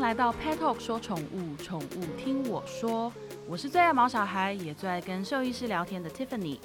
来到 Pet Talk 说宠物，宠物听我说。我是最爱毛小孩，也最爱跟兽医师聊天的 Tiffany。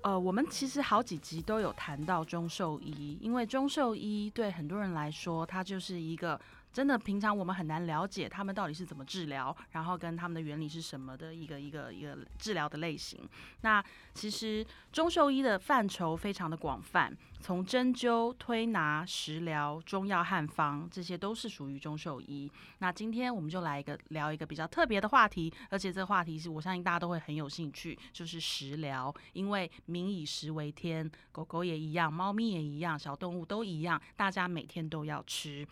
呃，我们其实好几集都有谈到中兽医，因为中兽医对很多人来说，它就是一个。真的，平常我们很难了解他们到底是怎么治疗，然后跟他们的原理是什么的一个一个一个治疗的类型。那其实中兽医的范畴非常的广泛，从针灸、推拿、食疗、中药、汉方，这些都是属于中兽医。那今天我们就来一个聊一个比较特别的话题，而且这个话题是我相信大家都会很有兴趣，就是食疗。因为民以食为天，狗狗也一样，猫咪也一样，小动物都一样，大家每天都要吃。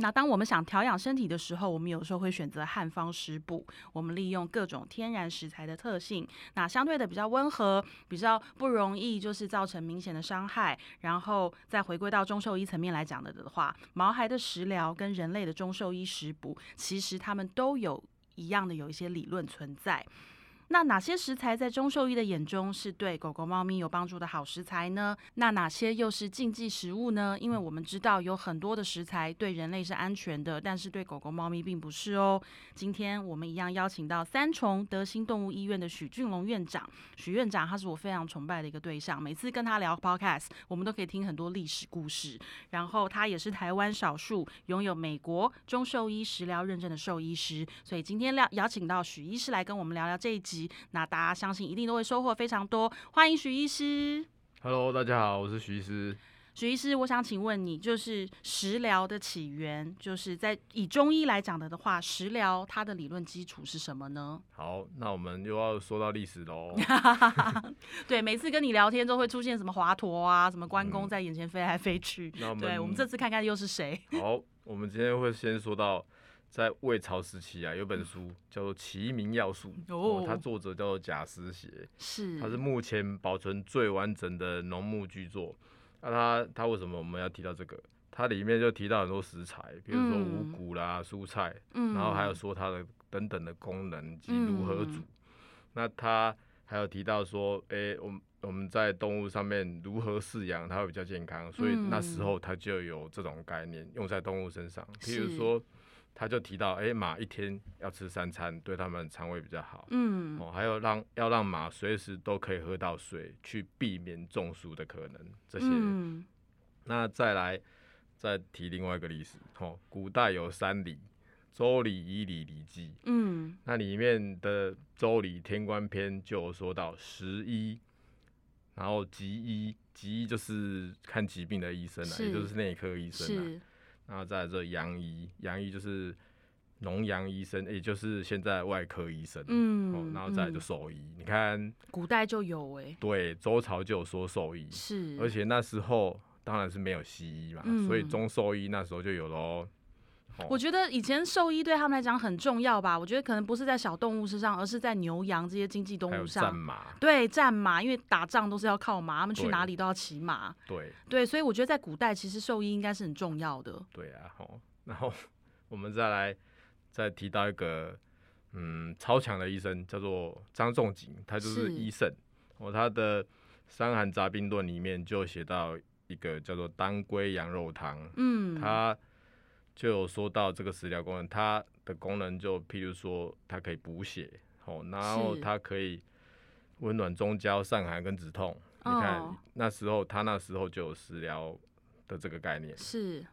那当我们想调养身体的时候，我们有时候会选择汉方食补。我们利用各种天然食材的特性，那相对的比较温和，比较不容易就是造成明显的伤害。然后再回归到中兽医层面来讲的的话，毛孩的食疗跟人类的中兽医食补，其实他们都有一样的有一些理论存在。那哪些食材在中兽医的眼中是对狗狗、猫咪有帮助的好食材呢？那哪些又是禁忌食物呢？因为我们知道有很多的食材对人类是安全的，但是对狗狗、猫咪并不是哦。今天我们一样邀请到三重德心动物医院的许俊龙院长。许院长他是我非常崇拜的一个对象，每次跟他聊 podcast，我们都可以听很多历史故事。然后他也是台湾少数拥有美国中兽医食疗认证的兽医师，所以今天邀邀请到许医师来跟我们聊聊这一集。那大家相信一定都会收获非常多。欢迎许医师。Hello，大家好，我是许医师。许医师，我想请问你，就是食疗的起源，就是在以中医来讲的的话，食疗它的理论基础是什么呢？好，那我们又要说到历史喽。对，每次跟你聊天都会出现什么华佗啊，什么关公在眼前飞来飞去。对，我们这次看看又是谁？好，我们今天会先说到。在魏朝时期啊，有本书叫做《齐民要术》，哦，它作者叫做贾思勰，是，它是目前保存最完整的农牧巨作。那它它为什么我们要提到这个？它里面就提到很多食材，比如说五谷啦、蔬菜，嗯，然后还有说它的等等的功能及如何煮。那它还有提到说，哎，我们我们在动物上面如何饲养它会比较健康，所以那时候它就有这种概念用在动物身上，譬如说。他就提到，哎，马一天要吃三餐，对他们肠胃比较好。嗯，哦，还有让要让马随时都可以喝到水，去避免中暑的可能。这些，那再来再提另外一个历史，哦，古代有三礼，周礼、仪礼、礼记。嗯，那里面的周礼天官篇就有说到十一，然后疾医，疾医就是看疾病的医生啊，也就是内科医生啊。然后再这杨医，杨医就是农杨医生，也就是现在外科医生。嗯，然后再就兽医，你看古代就有哎，对，周朝就有说兽医，是，而且那时候当然是没有西医嘛，所以中兽医那时候就有喽。我觉得以前兽医对他们来讲很重要吧。我觉得可能不是在小动物身上，而是在牛羊这些经济动物上。战马。对，战马，因为打仗都是要靠马，他们去哪里都要骑马。对。对，所以我觉得在古代，其实兽医应该是很重要的。对啊，好，然后我们再来再提到一个嗯超强的医生，叫做张仲景，他就是医圣。哦，他的《伤寒杂病论》里面就写到一个叫做当归羊肉汤。嗯。他。就有说到这个食疗功能，它的功能就譬如说，它可以补血，哦，然后它可以温暖中焦、散寒跟止痛。你看那时候，他那时候就有食疗的这个概念。是。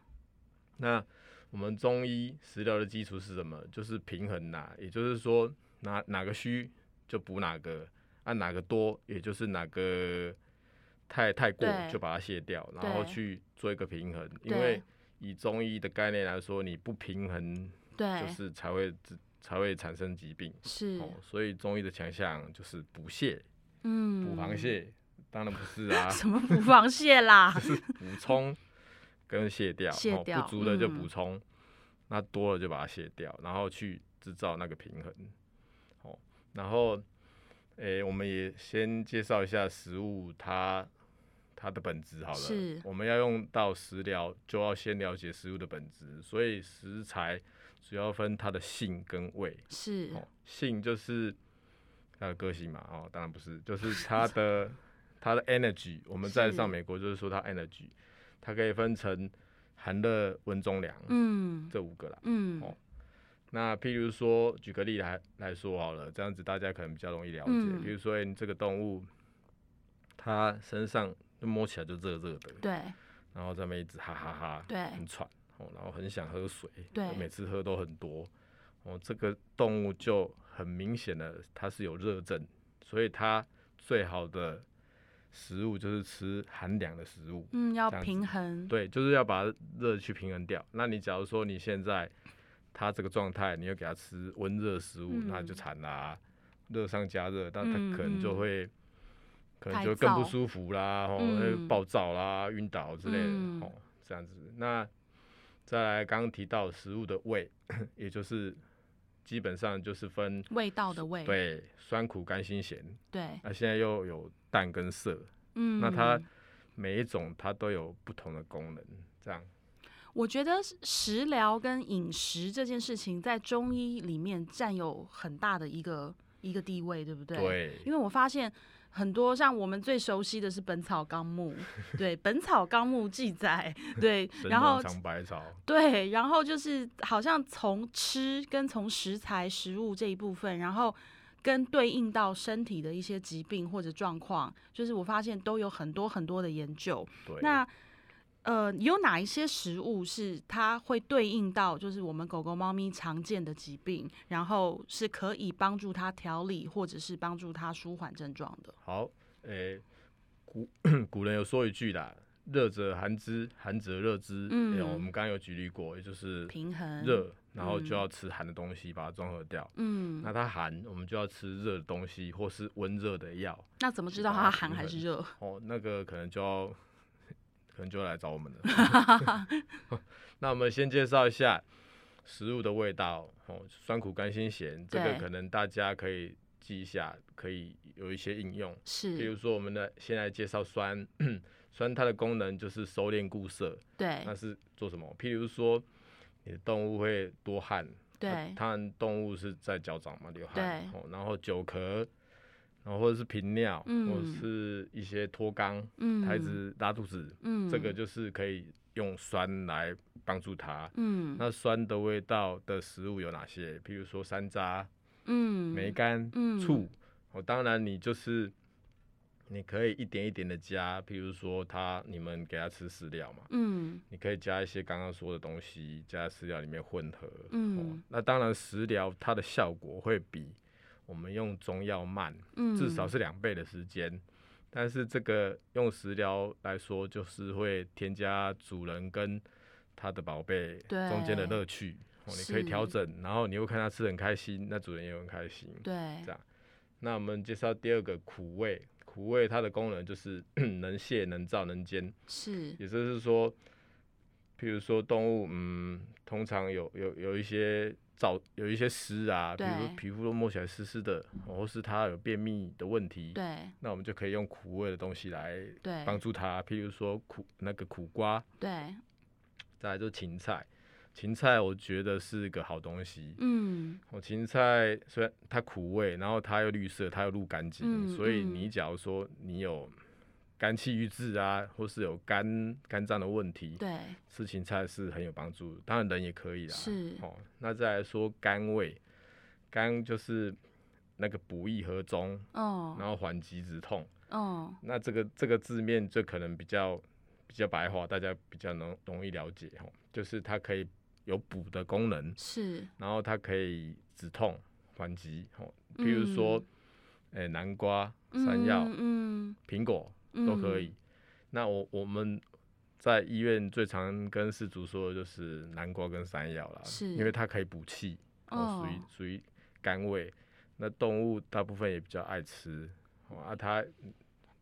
那我们中医食疗的基础是什么？就是平衡呐，也就是说，哪哪个虚就补哪个，按哪个多，也就是哪个太太过就把它卸掉，然后去做一个平衡，因为。以中医的概念来说，你不平衡，对，就是才会才会产生疾病。是，所以中医的强项就是补泻，嗯，补螃蟹，当然不是啊，什么补螃蟹啦，是补充跟卸掉，卸掉不足的就补充，那多了就把它卸掉，然后去制造那个平衡。哦，然后，诶，我们也先介绍一下食物，它。它的本质好了，我们要用到食疗，就要先了解食物的本质。所以食材主要分它的性跟味。是，性就是它的个性嘛，哦，当然不是，就 是它的它的 energy。我们在上美国就是说它 energy，它可以分成寒热温中凉，嗯，这五个啦，嗯，哦，那譬如说举个例来来说好了，这样子大家可能比较容易了解。比如说你这个动物，它身上摸起来就热热的，对，然后在那一直哈哈哈，对，很喘，哦，然后很想喝水，对，每次喝都很多，哦，这个动物就很明显的它是有热症，所以它最好的。食物就是吃寒凉的食物，嗯，要平衡，对，就是要把热去平衡掉。那你假如说你现在它这个状态，你又给它吃温热食物，那就惨啦，热上加热，但它可能就会，可能就更不舒服啦，哦，会暴躁啦、晕倒之类的，哦，这样子。那再来刚刚提到食物的味，也就是基本上就是分味道的味，对，酸苦甘辛咸，对。那现在又有。淡跟涩，嗯，那它每一种它都有不同的功能，这样。我觉得食疗跟饮食这件事情在中医里面占有很大的一个一个地位，对不对？对。因为我发现很多像我们最熟悉的是《本草纲目》，对，《本草纲目》记载，对，然后长百草，对，然后就是好像从吃跟从食材食物这一部分，然后。跟对应到身体的一些疾病或者状况，就是我发现都有很多很多的研究。那呃，有哪一些食物是它会对应到，就是我们狗狗、猫咪常见的疾病，然后是可以帮助它调理或者是帮助它舒缓症状的？好，诶，古 古人有说一句啦。热则寒之，寒则热之。嗯，我们刚刚有举例过，也就是平衡热，然后就要吃寒的东西把它中和掉。嗯，那它寒，我们就要吃热的东西或是温热的药。那怎么知道它寒还是热？哦，那个可能就要，可能就要来找我们了。那我们先介绍一下食物的味道。哦，酸苦甘辛咸，这个可能大家可以记一下，可以有一些应用。是，比如说我们的先来介绍酸。酸它的功能就是收敛固涩，对，那是做什么？譬如说，你的动物会多汗，对，它动物是在脚掌嘛流汗，哦，然后久咳，然后或者是频尿，或者是一些脱肛，嗯，孩子拉肚子，嗯，这个就是可以用酸来帮助他，嗯，那酸的味道的食物有哪些？譬如说山楂，嗯，梅干，嗯，醋，哦，当然你就是。你可以一点一点的加，比如说他你们给他吃饲料嘛，嗯，你可以加一些刚刚说的东西，加在饲料里面混合，嗯，那当然食疗它的效果会比我们用中药慢，嗯，至少是两倍的时间，但是这个用食疗来说，就是会添加主人跟他的宝贝中间的乐趣，哦，你可以调整，然后你又看他吃很开心，那主人也很开心，对，这样，那我们介绍第二个苦味。苦味它的功能就是 能泻、能燥、能煎，是，也就是说，譬如说动物，嗯，通常有有有一些燥，有一些湿啊，比如皮肤都摸起来湿湿的，或是他有便秘的问题，对，那我们就可以用苦味的东西来帮助他，譬如说苦那个苦瓜，对，再来就芹菜。芹菜我觉得是个好东西，嗯，我芹菜虽然它苦味，然后它又绿色，它又入肝经，所以你假如说你有肝气郁滞啊，或是有肝肝脏的问题，对，吃芹菜是很有帮助，当然人也可以啦，是，哦，那再来说肝胃，肝就是那个补益和中，哦，然后缓急止痛，哦，那这个这个字面就可能比较比较白话，大家比较能容易了解，哈，就是它可以。有补的功能是，然后它可以止痛缓急，哦，比如说，诶，南瓜、山药、嗯，苹果都可以。那我我们在医院最常跟事主说的就是南瓜跟山药啦，是，因为它可以补气，哦，属于属于甘味。那动物大部分也比较爱吃，哦啊，它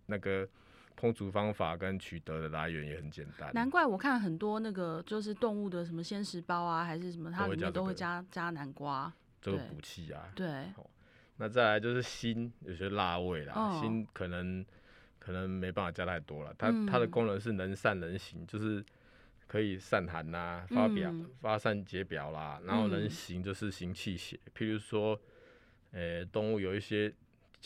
那个。烹煮方法跟取得的来源也很简单，难怪我看很多那个就是动物的什么鲜食包啊，还是什么，它里面都会加加南瓜，这个补气啊。对，那再来就是心，有些辣味啦，心可能可能没办法加太多了。它它的功能是能散能行，就是可以散寒呐，发表发散解表啦，然后能行就是行气血，譬如说，呃，动物有一些。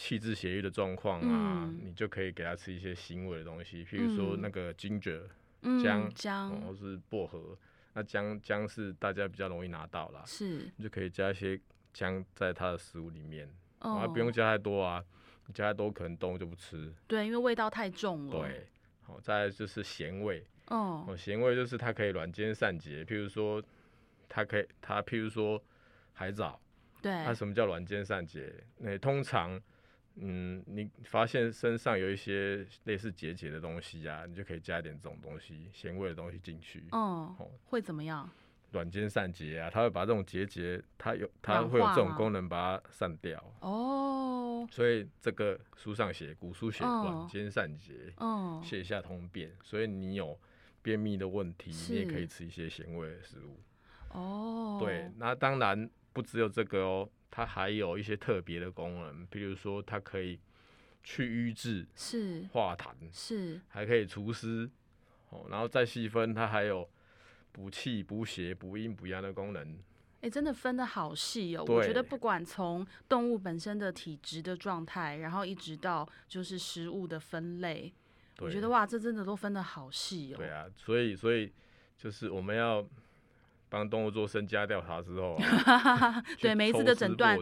气滞血瘀的状况啊，你就可以给它吃一些腥味的东西，譬如说那个 ginger 姜姜或是薄荷。那姜姜是大家比较容易拿到啦，是你就可以加一些姜在它的食物里面，啊，不用加太多啊，加太多可能动物就不吃。对，因为味道太重了。对，好，再就是咸味。哦，咸味就是它可以软坚散结，譬如说，它可以它譬如说海藻。对。它什么叫软坚散结？那通常。嗯，你发现身上有一些类似结节的东西啊，你就可以加一点这种东西，咸味的东西进去。哦，会怎么样？软坚散结啊，它会把这种结节，它有它会有这种功能，把它散掉。哦。所以这个书上写，古书写软坚散结，哦，泻下通便。所以你有便秘的问题，你也可以吃一些咸味的食物。哦。对，那当然不只有这个哦。它还有一些特别的功能，比如说它可以去瘀滞、是化痰、是，还可以除湿，哦，然后再细分，它还有补气、补血、补阴、补阳的功能。哎，真的分的好细哦！我觉得不管从动物本身的体质的状态，然后一直到就是食物的分类，我觉得哇，这真的都分的好细哦。对啊，所以所以就是我们要。帮动物做身家调查之后，对每一次的诊断，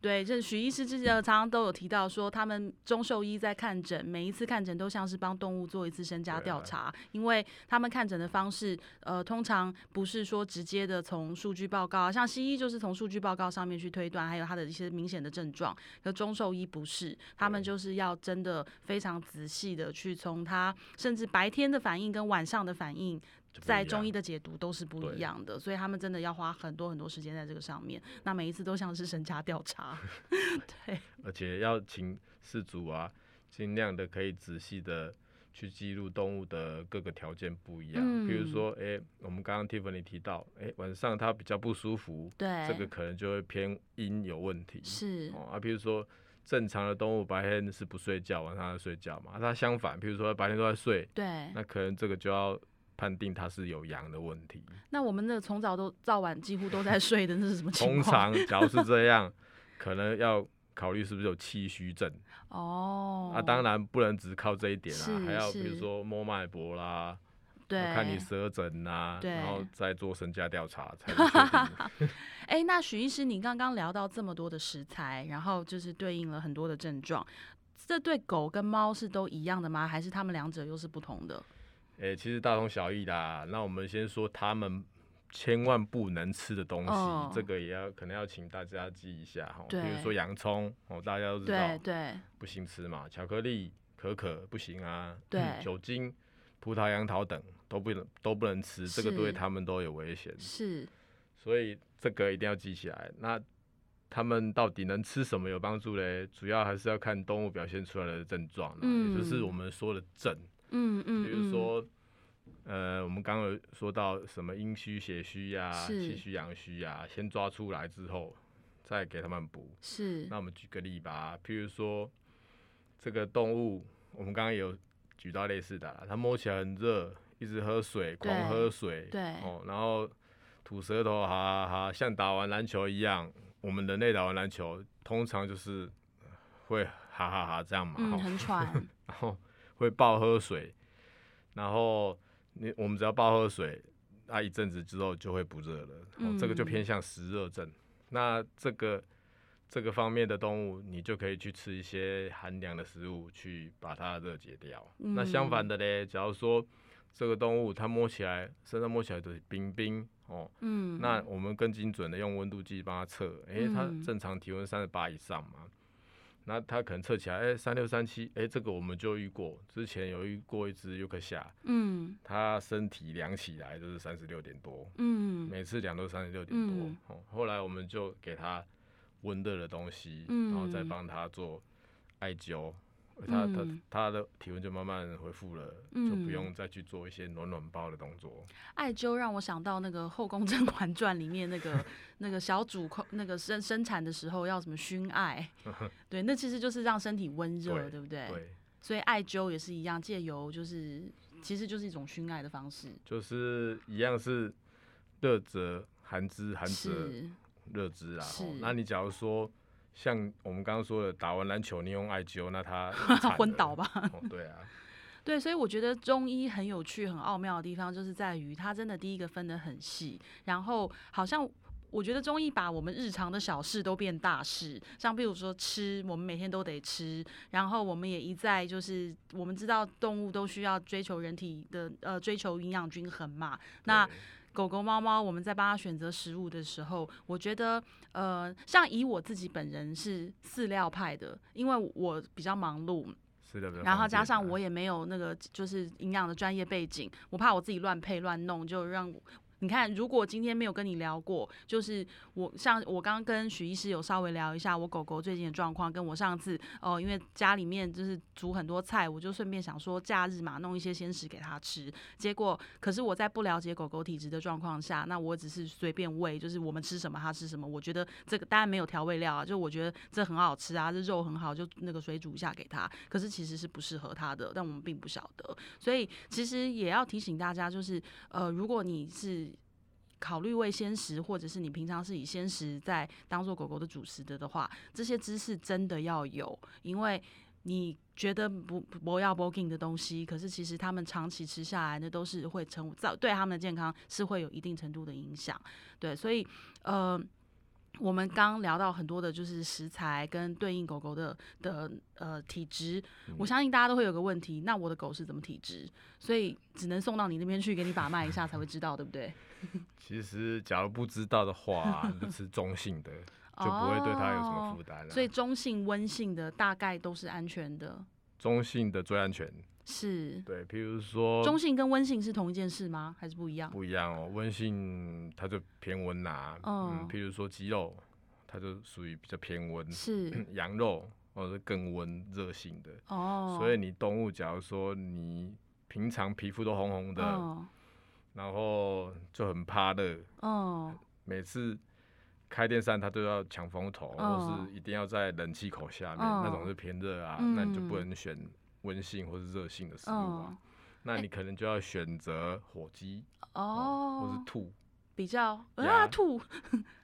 对，就是许医师之前常常都有提到说，他们中兽医在看诊，每一次看诊都像是帮动物做一次身家调查，因为他们看诊的方式，呃，通常不是说直接的从数据报告，像西医就是从数据报告上面去推断，还有他的一些明显的症状，可中兽医不是，他们就是要真的非常仔细的去从他甚至白天的反应跟晚上的反应。在中医的解读都是不一样的，所以他们真的要花很多很多时间在这个上面。那每一次都像是身家调查，对。而且要请事主啊，尽量的可以仔细的去记录动物的各个条件不一样。比如说，哎，我们刚刚 Tiffany 提到，哎，晚上它比较不舒服，对，这个可能就会偏阴有问题。是哦啊，比如说正常的动物白天是不睡觉，晚上在睡觉嘛。它相反，比如说白天都在睡，对，那可能这个就要。判定它是有阳的问题。那我们那从早都到晚几乎都在睡的，那是什么情况？通常，假如是这样，可能要考虑是不是有气虚症。哦。那当然不能只靠这一点啦，还要比如说摸脉搏啦，对，看你舌诊呐，然后再做身家调查才定。哎，那许医师，你刚刚聊到这么多的食材，然后就是对应了很多的症状，这对狗跟猫是都一样的吗？还是它们两者又是不同的？诶，其实大同小异啦。那我们先说他们千万不能吃的东西，这个也要可能要请大家记一下哈。比如说洋葱哦，大家都知道，对，不行吃嘛。巧克力、可可不行啊。对，酒精、葡萄、杨桃等都不能都不能吃，这个对他们都有危险。是，所以这个一定要记起来。那他们到底能吃什么有帮助嘞？主要还是要看动物表现出来的症状，也就是我们说的症。嗯嗯，比如说，呃，我们刚刚有说到什么阴虚、血虚呀、气虚、阳虚呀，先抓出来之后，再给他们补。是。那我们举个例吧，譬如说，这个动物，我们刚刚有举到类似的，它摸起来很热，一直喝水，狂喝水，对，哦，然后吐舌头，哈哈，像打完篮球一样。我们人类打完篮球，通常就是会哈哈哈这样嘛，嗯，很喘，然后。会暴喝水，然后你我们只要暴喝水，那一阵子之后就会不热了。哦，这个就偏向湿热症。那这个这个方面的动物，你就可以去吃一些寒凉的食物，去把它热解掉。那相反的嘞，假如说这个动物它摸起来身上摸起来都是冰冰哦，嗯，那我们更精准的用温度计帮它测，哎，它正常体温三十八以上嘛。那它可能测起来，哎，三六三七，哎，这个我们就遇过，之前有遇过一只尤克夏，嗯，它身体量起来就是三十六点多，嗯，每次量都三十六点多，哦，后来我们就给它温热的东西，然后再帮它做艾灸。他他他的体温就慢慢恢复了，就不用再去做一些暖暖包的动作。艾灸让我想到那个《后宫甄嬛传》里面那个 那个小主那个生生产的时候要什么熏艾，对，那其实就是让身体温热，对不对？对。所以艾灸也是一样，借由就是其实就是一种熏艾的方式，就是一样是热则寒之，寒则热之啊。那你假如说。像我们刚刚说的，打完篮球你用艾灸，那他 昏倒吧？对啊，对，所以我觉得中医很有趣、很奥妙的地方，就是在于它真的第一个分得很细，然后好像。我觉得中医把我们日常的小事都变大事，像比如说吃，我们每天都得吃，然后我们也一再就是我们知道动物都需要追求人体的呃追求营养均衡嘛。那狗狗、猫猫，我们在帮它选择食物的时候，我觉得呃，像以我自己本人是饲料派的，因为我比较忙碌，然后加上我也没有那个就是营养的专业背景，我怕我自己乱配乱弄，就让。你看，如果今天没有跟你聊过，就是我像我刚刚跟许医师有稍微聊一下我狗狗最近的状况，跟我上次哦，因为家里面就是煮很多菜，我就顺便想说假日嘛，弄一些鲜食给它吃。结果，可是我在不了解狗狗体质的状况下，那我只是随便喂，就是我们吃什么它吃什么。我觉得这个当然没有调味料啊，就我觉得这很好吃啊，这肉很好，就那个水煮一下给它。可是其实是不适合它的，但我们并不晓得。所以其实也要提醒大家，就是呃，如果你是考虑喂鲜食，或者是你平常是以鲜食在当做狗狗的主食的的话，这些知识真的要有，因为你觉得不不要 b o g i n g 的东西，可是其实他们长期吃下来，那都是会成造对他们的健康是会有一定程度的影响。对，所以呃。我们刚聊到很多的，就是食材跟对应狗狗的的呃体质，我相信大家都会有个问题，那我的狗是怎么体质？所以只能送到你那边去给你把脉一下才会知道，对不对？其实假如不知道的话，就吃中性的，就不会对它有什么负担了。所以中性温性的大概都是安全的。中性的最安全。是对，譬如说中性跟温性是同一件事吗？还是不一样？不一样哦，温性它就偏温呐。嗯，譬如说鸡肉，它就属于比较偏温。是 羊肉，或者是更温热性的。哦。所以你动物，假如说你平常皮肤都红红的，然后就很怕热。哦。每次开电扇，它都要抢风头，或是一定要在冷气口下面，那种是偏热啊，那你就不能选。温性或是热性的食物啊，那你可能就要选择火鸡哦，或是兔，比较啊兔，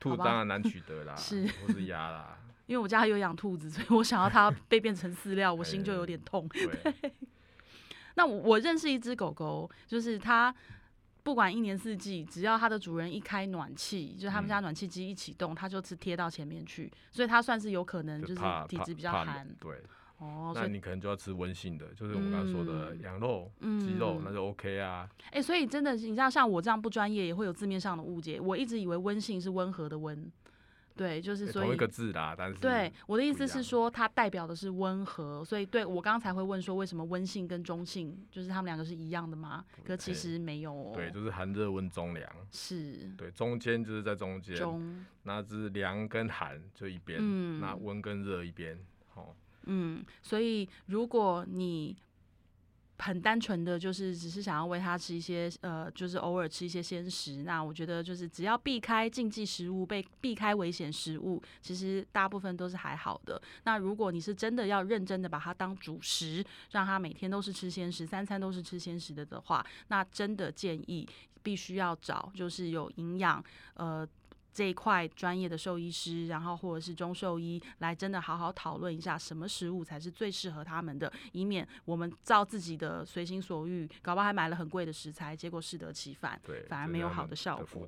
兔当然难取得啦，是或是鸭啦，因为我家有养兔子，所以我想要它 被变成饲料，我心就有点痛。对，那我认识一只狗狗，就是它不管一年四季，只要它的主人一开暖气，就他们家暖气机一启动，它就是贴到前面去，所以它算是有可能就是体质比较寒，对。哦，那你可能就要吃温性的，就是我们刚刚说的羊肉、鸡肉，那就 OK 啊。哎，所以真的，你知道像我这样不专业，也会有字面上的误解。我一直以为温性是温和的温，对，就是所以同一个字啦。但是对我的意思是说，它代表的是温和，所以对我刚才会问说，为什么温性跟中性，就是他们两个是一样的吗？可其实没有。对，就是寒热温中凉。是。对，中间就是在中间。中。那是凉跟寒就一边，嗯，那温跟热一边，哦。嗯，所以如果你很单纯的就是只是想要喂它吃一些呃，就是偶尔吃一些鲜食，那我觉得就是只要避开禁忌食物，被避开危险食物，其实大部分都是还好的。那如果你是真的要认真的把它当主食，让它每天都是吃鲜食，三餐都是吃鲜食的的话，那真的建议必须要找就是有营养呃。这一块专业的兽医师，然后或者是中兽医来真的好好讨论一下，什么食物才是最适合他们的，以免我们照自己的随心所欲，搞不好还买了很贵的食材，结果适得其反，对，反而没有好的效果。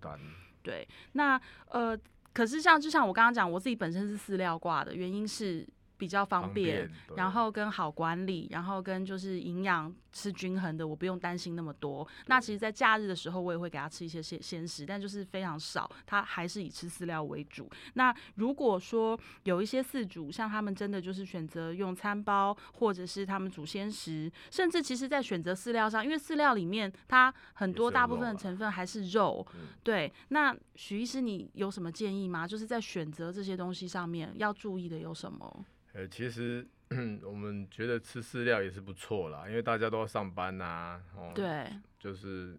对，那呃，可是像就像我刚刚讲，我自己本身是饲料挂的，原因是。比较方便，然后跟好管理，然后跟就是营养是均衡的，我不用担心那么多。那其实，在假日的时候，我也会给他吃一些鲜鲜食，但就是非常少，他还是以吃饲料为主。那如果说有一些饲主，像他们真的就是选择用餐包，或者是他们煮鲜食，甚至其实在选择饲料上，因为饲料里面它很多大部分的成分还是肉。对，那许医师，你有什么建议吗？就是在选择这些东西上面要注意的有什么？呃，其实 我们觉得吃饲料也是不错啦，因为大家都要上班呐，哦，对，就是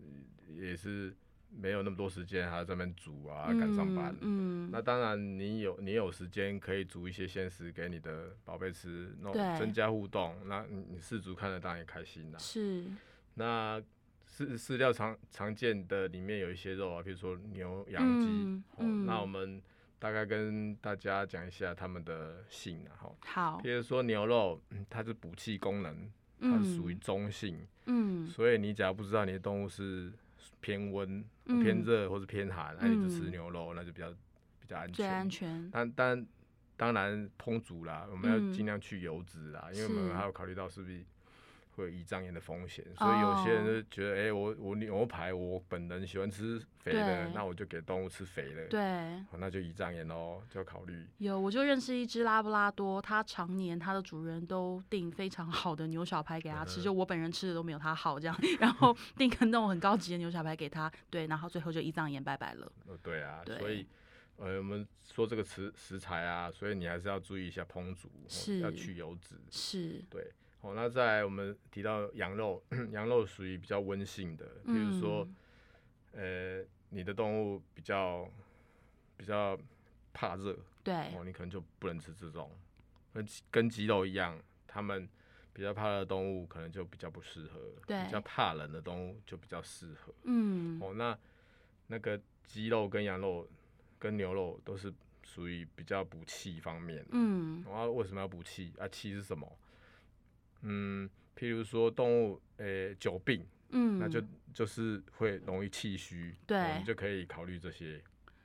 也是没有那么多时间还要在那边煮啊，赶上班。嗯，那当然你有你有时间可以煮一些鲜食给你的宝贝吃，那增加互动，那你你饲主看了当然也开心啦。是，那饲饲料常常见的里面有一些肉啊，比如说牛、羊、鸡，哦，那我们。大概跟大家讲一下它们的性，然后好，比如说牛肉，它是补气功能它是属于中性，嗯，所以你只要不知道你的动物是偏温、偏热或是偏寒，那你就吃牛肉，那就比较比较安全。最安全。但但当然烹煮啦，我们要尽量去油脂啦，因为我们还要考虑到是不是。会有胰脏炎的风险，所以有些人就觉得，哎，我我牛排我本人喜欢吃肥的，那我就给动物吃肥的，对，那就胰脏炎哦，就要考虑。有，我就认识一只拉布拉多，它常年它的主人都订非常好的牛小排给它吃，就我本人吃的都没有它好这样，然后 订个那种很高级的牛小排给它，对，然后最后就胰脏炎拜拜了。呃，对啊，所以呃，我们说这个食食材啊，所以你还是要注意一下烹煮，是，要去油脂，是对。哦，那在我们提到羊肉，羊肉属于比较温性的，比如说，呃，你的动物比较比较怕热，对，哦，你可能就不能吃这种，跟跟鸡肉一样，它们比较怕热的动物可能就比较不适合，对，比较怕冷的动物就比较适合，嗯，哦，那那个鸡肉跟羊肉跟牛肉都是属于比较补气方面，嗯，然后为什么要补气？啊？气是什么？嗯，譬如说动物，诶，久病，嗯，那就就是会容易气虚，对，我们就可以考虑这些。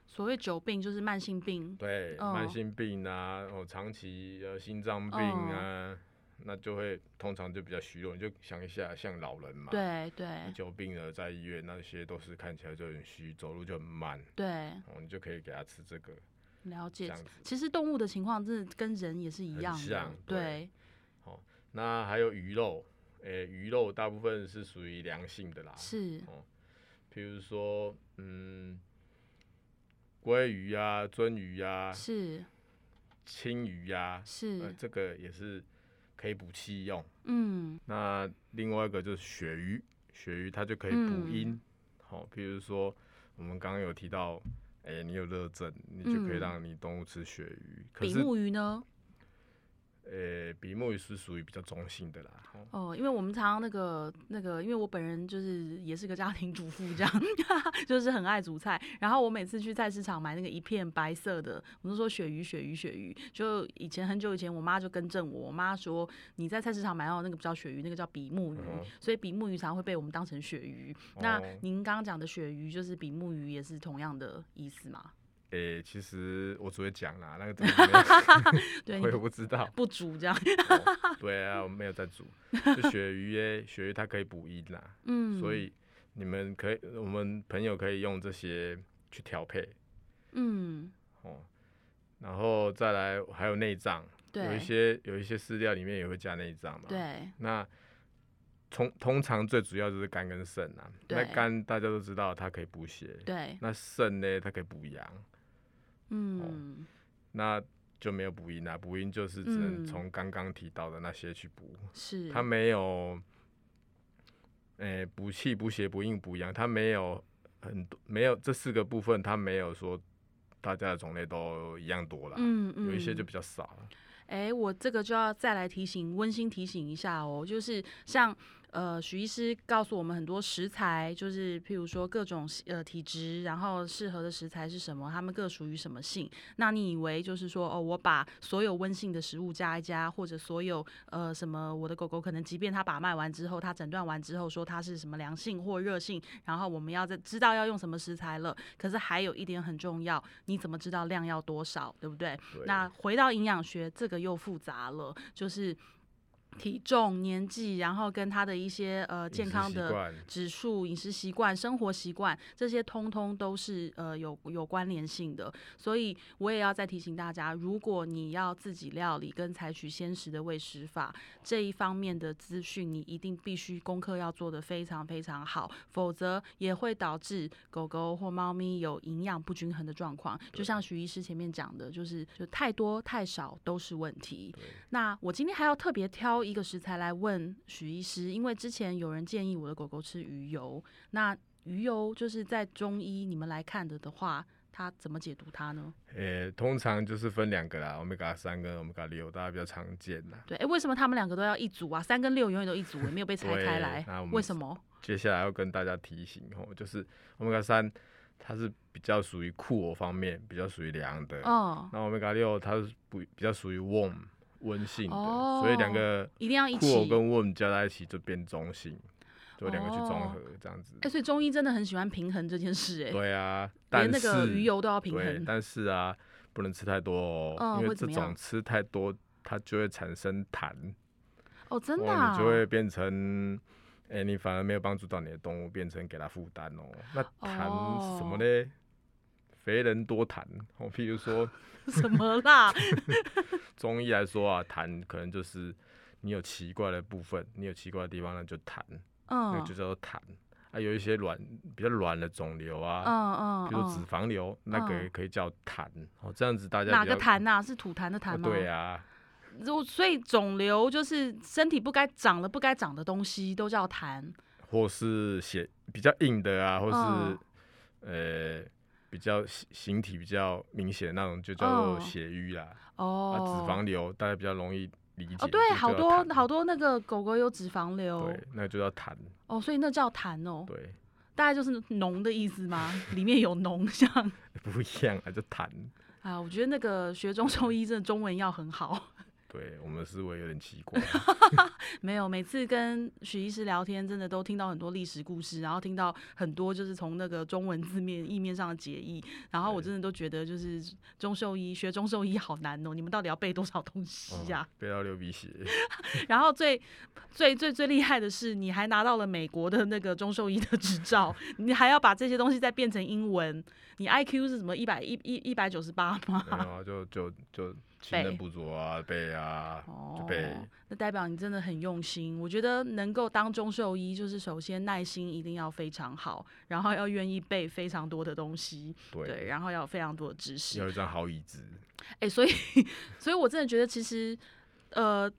所谓久病就是慢性病，对，慢性病啊，哦，长期呃心脏病啊，那就会通常就比较虚弱。你就想一下，像老人嘛，对对，久病了在医院，那些都是看起来就很虚，走路就很慢，对，哦，你就可以给他吃这个。了解，其实动物的情况真的跟人也是一样的，对。那还有鱼肉，诶，鱼肉大部分是属于良性的啦，是。哦，比如说，嗯，鲑鱼啊，鳟鱼啊，是，青鱼呀，是，这个也是可以补气用，嗯，那另外一个就是鳕鱼，鳕鱼它就可以补阴，好，比如说我们刚刚有提到，哎，你有热症，你就可以让你动物吃鳕鱼，比目鱼呢？呃，比目鱼是属于比较中性的啦。哦，因为我们常常那个那个，因为我本人就是也是个家庭主妇，这样 就是很爱煮菜。然后我每次去菜市场买那个一片白色的，我们都说鳕鱼，鳕鱼，鳕鱼。就以前很久以前，我妈就更正我，我妈说你在菜市场买到那个不叫鳕鱼，那个叫比目鱼。所以比目鱼常会被我们当成鳕鱼。那您刚刚讲的鳕鱼，就是比目鱼，也是同样的意思吗？诶，其实我只会讲啦，那个 对，我也不知道，不煮这样。对啊，我 没有在煮。就鳕鱼诶，鳕鱼它可以补阴啦，嗯，所以你们可以，我们朋友可以用这些去调配，嗯，哦，然后再来还有内脏，有一些有一些饲料里面也会加内脏嘛，对。那通通常最主要就是肝跟肾啊，那肝大家都知道它可以补血，对，那肾呢，它可以补阳。嗯，那就没有补音啦，补音就是只能从刚刚提到的那些去补，是它没有，诶，补气、补血、补阴、补阳，它没有很多，没有这四个部分，它没有说大家的种类都一样多了，嗯嗯，有一些就比较少了。哎，我这个就要再来提醒，温馨提醒一下哦，就是像。呃，许医师告诉我们很多食材，就是譬如说各种呃体质，然后适合的食材是什么，它们各属于什么性。那你以为就是说，哦，我把所有温性的食物加一加，或者所有呃什么，我的狗狗可能即便它把脉完之后，它诊断完之后说它是什么凉性或热性，然后我们要在知道要用什么食材了。可是还有一点很重要，你怎么知道量要多少，对不对？那回到营养学，这个又复杂了，就是。体重、年纪，然后跟他的一些呃健康的指数、饮食习惯、生活习惯，这些通通都是呃有有关联性的。所以我也要再提醒大家，如果你要自己料理跟采取鲜食的喂食法这一方面的资讯，你一定必须功课要做得非常非常好，否则也会导致狗狗或猫咪有营养不均衡的状况。就像徐医师前面讲的，就是就太多太少都是问题。那我今天还要特别挑。一个食材来问许医师，因为之前有人建议我的狗狗吃鱼油，那鱼油就是在中医你们来看的的话，它怎么解读它呢？呃，通常就是分两个啦，欧米伽三跟欧米伽六，大家比较常见的。对，哎，为什么他们两个都要一组啊？三跟六永远都一组，也没有被拆开来，为什么？接下来要跟大家提醒哦，就是欧米伽三，它是比较属于酷我方面，比较属于凉的。哦。那欧米伽六，它是不比较属于 warm。温性的，所以两个一定要一起。酷跟 warm 加在一起就变中性，就两个去综合这样子。哎，所以中医真的很喜欢平衡这件事，哎。对啊，连那个鱼油都要平衡。但是啊，不能吃太多哦，因为这种吃太多，它就会产生痰。哦，真的。你就会变成，哎，你反而没有帮助到你的动物，变成给它负担哦。那痰什么呢？肥人多痰，哦，譬如说。什么啦？中医来说啊，痰可能就是你有奇怪的部分，你有奇怪的地方，那就痰，嗯，那就叫做痰。啊，有一些软比较软的肿瘤啊，嗯嗯，比如脂肪瘤，那个可以叫痰。哦，这样子大家哪个痰呐？是吐痰的痰吗？对啊。如所以肿瘤就是身体不该长的、不该长的东西都叫痰，或是血比较硬的啊，或是呃。比较形形体比较明显的那种，就叫做血瘀啦。哦，脂肪瘤大家比较容易理解。哦，对，好多好多那个狗狗有脂肪瘤。对，那就叫痰。哦，所以那叫痰哦。对，大概就是脓的意思吗？里面有脓，像 不一样啊，就痰。啊，我觉得那个学中兽医，真的中文要很好。对我们的思维有点奇怪，没有每次跟许医师聊天，真的都听到很多历史故事，然后听到很多就是从那个中文字面意面上的解译，然后我真的都觉得就是中兽医学中兽医好难哦，你们到底要背多少东西呀？背到流鼻血。然后最最最最厉害的是，你还拿到了美国的那个中兽医的执照，你还要把这些东西再变成英文，你 I Q 是什么一百一一一百九十八吗？没有，就就就。技能不足啊，背啊，就背。那代表你真的很用心。我觉得能够当中兽医，就是首先耐心一定要非常好，然后要愿意背非常多的东西，对，然后要有非常多的知识，要一张好椅子。哎，所以，所以我真的觉得其实，呃。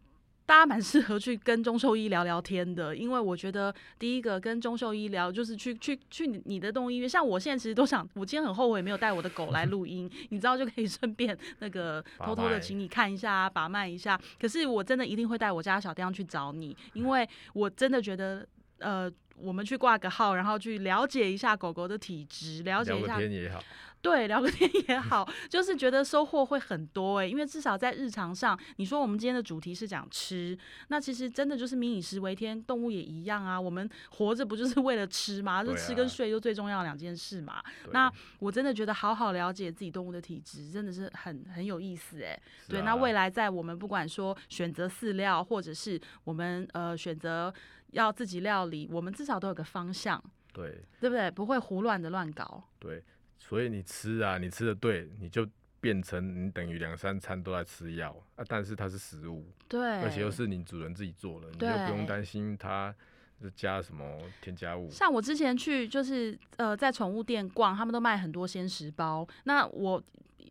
大家蛮适合去跟钟兽医聊聊天的，因为我觉得第一个跟钟兽医聊就是去去去你的动物医院，像我现在其实都想，我今天很后悔没有带我的狗来录音，你知道就可以顺便那个偷偷的请你看一下啊，把脉一下。可是我真的一定会带我家小丁去找你，因为我真的觉得呃，我们去挂个号，然后去了解一下狗狗的体质，了解一下。天也好。对，聊个天也好，就是觉得收获会很多哎，因为至少在日常上，你说我们今天的主题是讲吃，那其实真的就是民以食为天，动物也一样啊。我们活着不就是为了吃吗？就吃跟睡就最重要两件事嘛。那我真的觉得好好了解自己动物的体质，真的是很很有意思哎。对，那未来在我们不管说选择饲料，或者是我们呃选择要自己料理，我们至少都有个方向。对，对不对？不会胡乱的乱搞。对。所以你吃啊，你吃的对，你就变成你等于两三餐都在吃药啊。但是它是食物，对，而且又是你主人自己做的，你就不用担心它是加什么添加物。像我之前去就是呃在宠物店逛，他们都卖很多鲜食包，那我。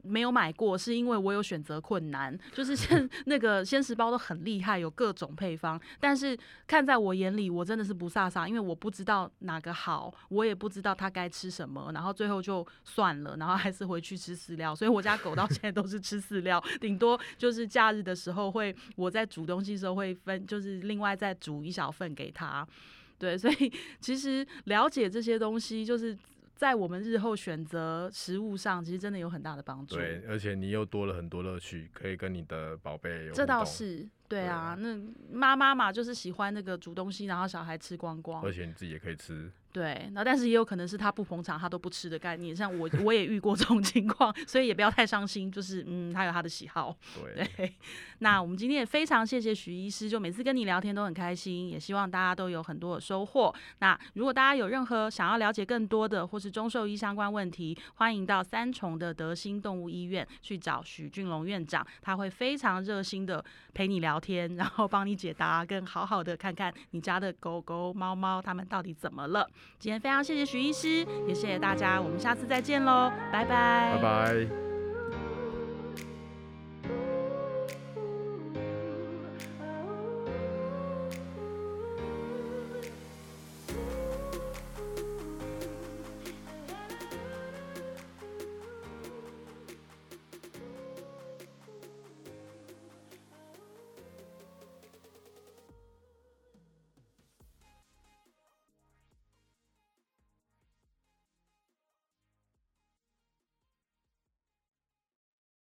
没有买过，是因为我有选择困难。就是 现那个鲜食包都很厉害，有各种配方，但是看在我眼里，我真的是不飒飒，因为我不知道哪个好，我也不知道它该吃什么，然后最后就算了，然后还是回去吃饲料。所以我家狗到 现在都是吃饲料，顶多就是假日的时候会我在煮东西的时候会分，就是另外再煮一小份给它。对，所以其实了解这些东西就是。在我们日后选择食物上，其实真的有很大的帮助。对，而且你又多了很多乐趣，可以跟你的宝贝有。这倒是。对啊，那妈妈嘛，就是喜欢那个煮东西，然后小孩吃光光。而且你自己也可以吃。对，那但是也有可能是他不捧场，他都不吃的概念。像我，我也遇过这种 情况，所以也不要太伤心。就是嗯，他有他的喜好。对。那我们今天也非常谢谢徐医师，就每次跟你聊天都很开心，也希望大家都有很多的收获。那如果大家有任何想要了解更多的，或是中兽医相关问题，欢迎到三重的德心动物医院去找许俊龙院长，他会非常热心的陪你聊。天，然后帮你解答，跟好好的看看你家的狗狗、猫猫，它们到底怎么了。今天非常谢谢徐医师，也谢谢大家，我们下次再见喽，拜拜，拜拜。